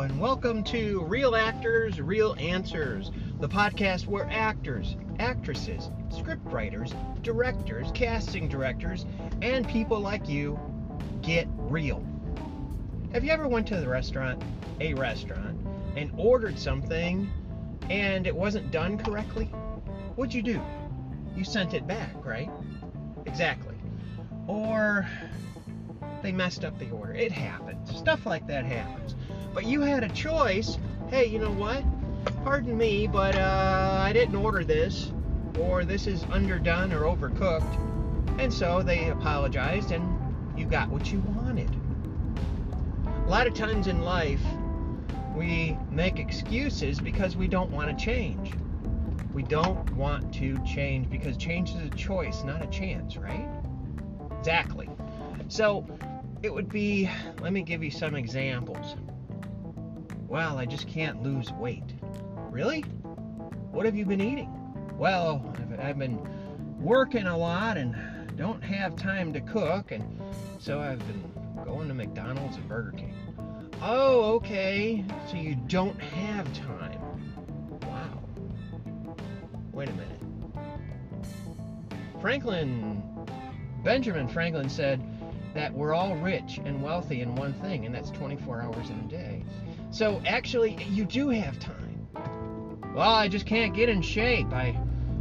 And welcome to Real Actors, Real Answers, the podcast where actors, actresses, scriptwriters, directors, casting directors, and people like you get real. Have you ever went to the restaurant, a restaurant, and ordered something and it wasn't done correctly? What'd you do? You sent it back, right? Exactly. Or they messed up the order. It happens. Stuff like that happens. But you had a choice. Hey, you know what? Pardon me, but uh, I didn't order this, or this is underdone or overcooked. And so they apologized, and you got what you wanted. A lot of times in life, we make excuses because we don't want to change. We don't want to change because change is a choice, not a chance, right? Exactly. So it would be, let me give you some examples. Well, I just can't lose weight. Really? What have you been eating? Well, I've, been working a lot and don't have time to cook, and so I've been going to McDonald's and Burger King. Oh, okay. So you don't have time. Wow. Wait a minute. Franklin, Benjamin Franklin said that we're all rich and wealthy in one thing, and that's 24 hours in a day. So actually, you do have time. Well, I just can't get in shape. I,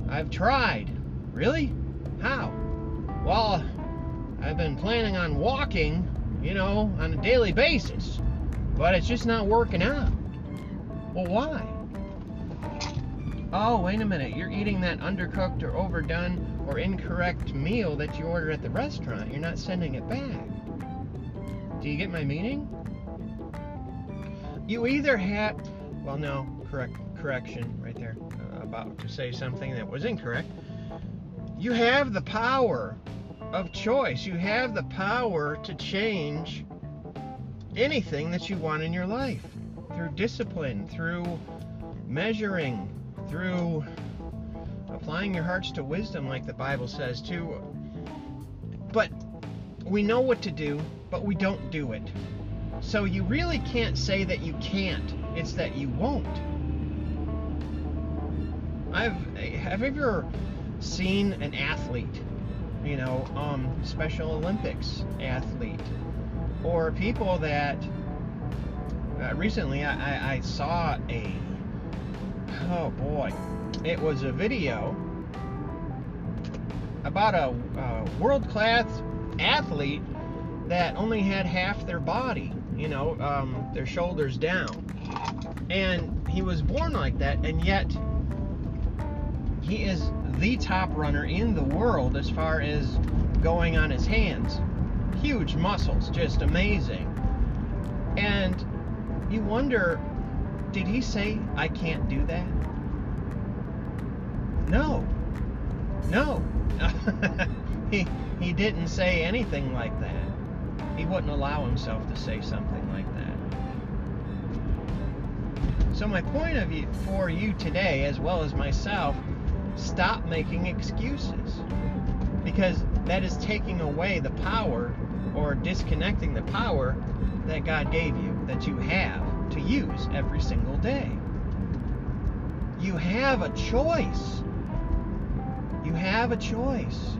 I've tried. Really? How? Well, I've been planning on walking, you know, on a daily basis, but it's just not working out. Well, why? Oh, wait a minute. You're eating that undercooked or overdone or incorrect meal that you ordered at the restaurant. You're not sending it back. Do you get my meaning? You either have, well, no, correct, correction right there. Uh, about to say something that was incorrect. You have the power of choice. You have the power to change anything that you want in your life through discipline, through measuring, through applying your hearts to wisdom, like the Bible says, too. But we know what to do, but we don't do it. So you really can't say that you can't, it's that you won't. I've have you ever seen an athlete, you know, um, Special Olympics athlete, or people that uh, recently I, I, I saw a oh boy, it was a video about a, a world class athlete that only had half their body, you know, um, their shoulders down. And he was born like that, and yet he is the top runner in the world as far as going on his hands. Huge muscles, just amazing. And you wonder, did he say, I can't do that? No. No. he, he didn't say anything like that. He wouldn't allow himself to say something like that. So my point of view for you today, as well as myself, stop making excuses. Because that is taking away the power or disconnecting the power that God gave you, that you have to use every single day. You have a choice. You have a choice.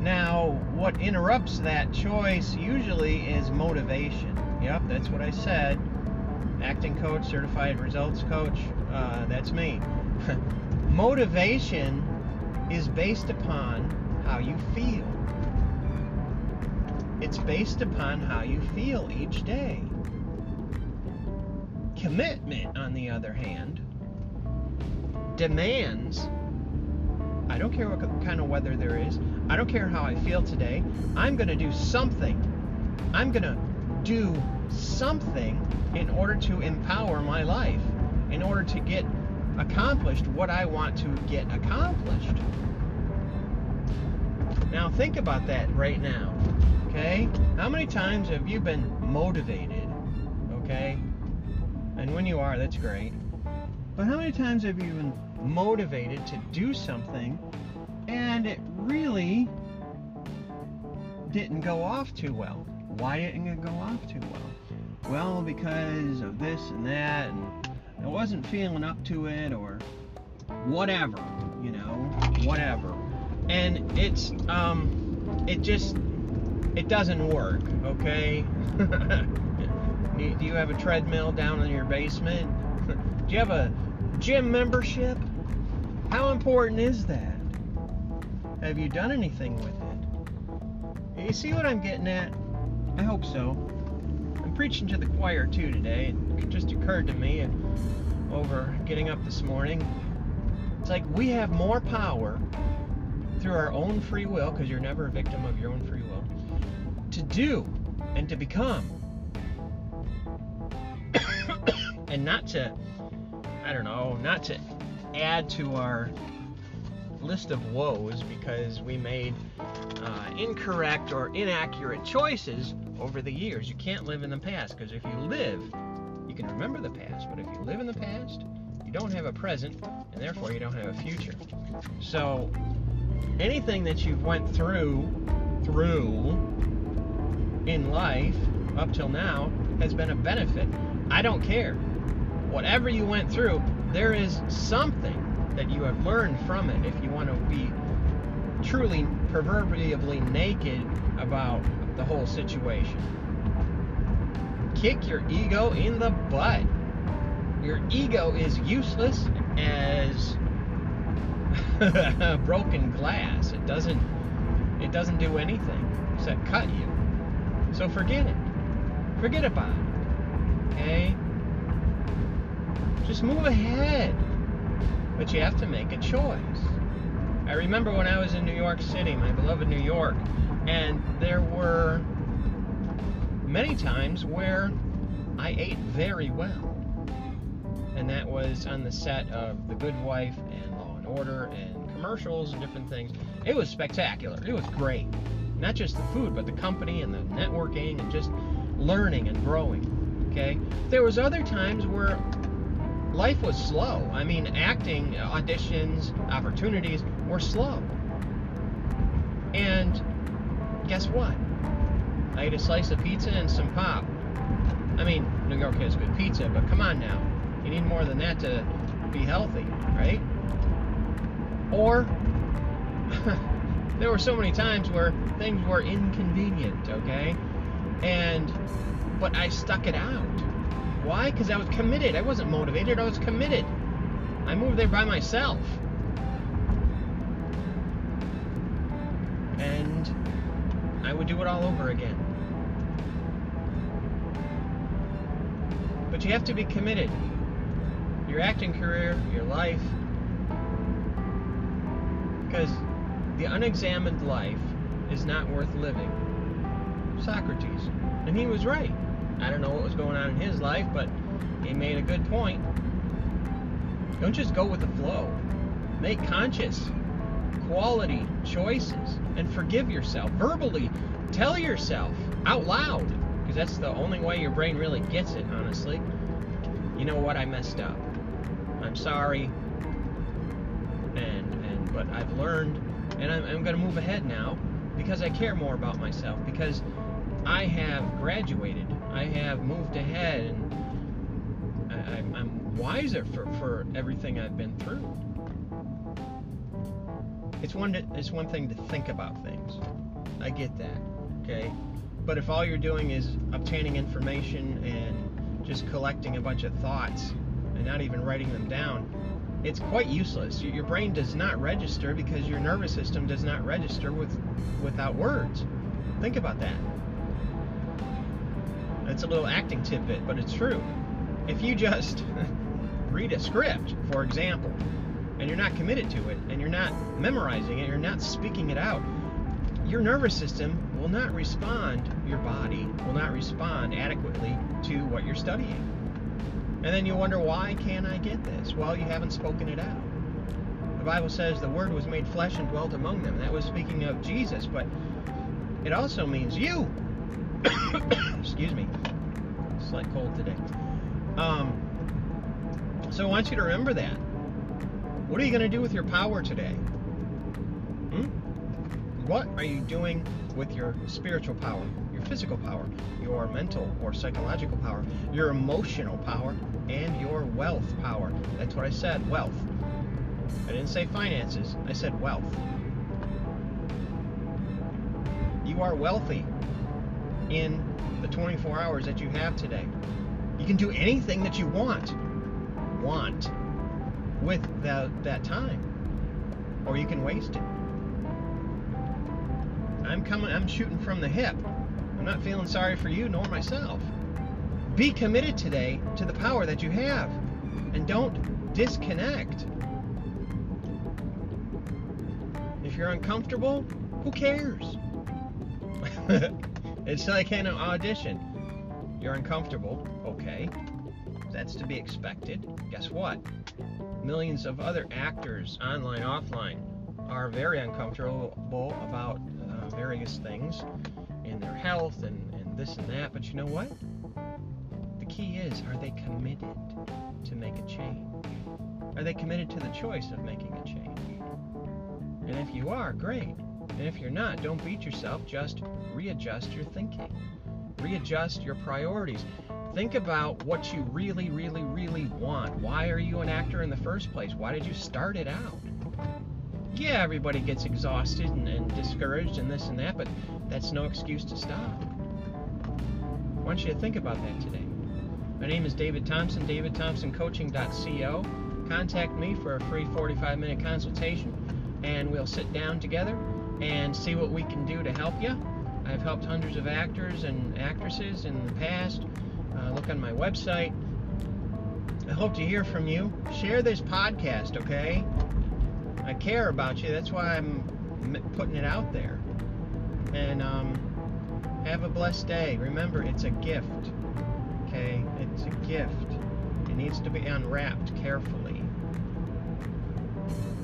Now, what interrupts that choice usually is motivation. Yep, that's what I said. Acting coach, certified results coach, uh, that's me. motivation is based upon how you feel. It's based upon how you feel each day. Commitment, on the other hand, demands I don't care what kind of weather there is. I don't care how I feel today. I'm going to do something. I'm going to do something in order to empower my life, in order to get accomplished what I want to get accomplished. Now, think about that right now. Okay? How many times have you been motivated? Okay? And when you are, that's great. But how many times have you been motivated to do something and it really didn't go off too well? Why didn't it go off too well? well, because of this and that, and I wasn't feeling up to it, or whatever, you know, whatever. And it's, um, it just, it doesn't work, okay? do you have a treadmill down in your basement? do you have a gym membership? How important is that? Have you done anything with it? You see what I'm getting at? I hope so. I'm preaching to the choir too today. It just occurred to me over getting up this morning. It's like we have more power through our own free will, because you're never a victim of your own free will, to do and to become. And not to, I don't know, not to add to our list of woes because we made uh, incorrect or inaccurate choices over the years. You can't live in the past because if you live, you can remember the past, but if you live in the past, you don't have a present, and therefore you don't have a future. So anything that you've went through through in life up till now has been a benefit. I don't care. Whatever you went through, there is something that you have learned from it if you want to be truly proverbially naked about the whole situation. Kick your ego in the butt. Your ego is useless as broken glass. It doesn't it doesn't do anything except cut you. So forget it. Forget about it. Okay? Just move ahead. But you have to make a choice. I remember when I was in New York City, my beloved New York, and there were many times where I ate very well. And that was on the set of The Good Wife and Law and Order and commercials and different things. It was spectacular. It was great. Not just the food, but the company and the networking and just learning and growing. Okay? There was other times where life was slow. I mean, acting auditions, opportunities were slow. And guess what? I ate a slice of pizza and some pop. I mean, New York has good pizza, but come on now. You need more than that to be healthy, right? Or there were so many times where things were inconvenient, okay? And but I stuck it out. Why? Because I was committed. I wasn't motivated, I was committed. I moved there by myself. And I would do it all over again. But you have to be committed. Your acting career, your life. Because the unexamined life is not worth living. Socrates. And he was right. I don't know what was going on in his life, but he made a good point. Don't just go with the flow. Make conscious, quality choices and forgive yourself. Verbally tell yourself out loud, because that's the only way your brain really gets it, honestly. You know what? I messed up. I'm sorry. And and but I've learned and I'm, I'm going to move ahead now because I care more about myself because I have graduated. I have moved ahead and I, I'm, I'm wiser for, for everything I've been through. It's one, to, it's one thing to think about things. I get that, okay? But if all you're doing is obtaining information and just collecting a bunch of thoughts and not even writing them down, it's quite useless. Your brain does not register because your nervous system does not register with without words. Think about that. It's a little acting tidbit, but it's true. If you just read a script, for example, and you're not committed to it, and you're not memorizing it, you're not speaking it out, your nervous system will not respond, your body will not respond adequately to what you're studying. And then you wonder, why can't I get this? Well, you haven't spoken it out. The Bible says the Word was made flesh and dwelt among them. That was speaking of Jesus, but it also means you. Excuse me. Slight cold today. Um, so I want you to remember that. What are you going to do with your power today? Hmm? What are you doing with your spiritual power, your physical power, your mental or psychological power, your emotional power, and your wealth power? That's what I said, wealth. I didn't say finances, I said wealth. You are wealthy in the 24 hours that you have today. You can do anything that you want, want, with that, that time, or you can waste it. I'm coming, I'm shooting from the hip. I'm not feeling sorry for you nor myself. Be committed today to the power that you have, and don't disconnect. If you're uncomfortable, who cares? it's like an audition. You're uncomfortable, okay. That's to be expected. Guess what? Millions of other actors, online, offline, are very uncomfortable about uh, various things in their health and, and this and that. But you know what? The key is are they committed to make a change? Are they committed to the choice of making a change? And if you are, great. And if you're not, don't beat yourself, just readjust your thinking. Readjust your priorities. Think about what you really, really, really want. Why are you an actor in the first place? Why did you start it out? Yeah, everybody gets exhausted and, and discouraged and this and that, but that's no excuse to stop. I want you to think about that today. My name is David Thompson, davidthompsoncoaching.co. Contact me for a free 45 minute consultation and we'll sit down together and see what we can do to help you. I've helped hundreds of actors and actresses in the past. Uh, look on my website. I hope to hear from you. Share this podcast, okay? I care about you. That's why I'm putting it out there. And um, have a blessed day. Remember, it's a gift. Okay? It's a gift. It needs to be unwrapped carefully.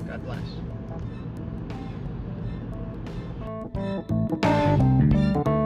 God bless. Música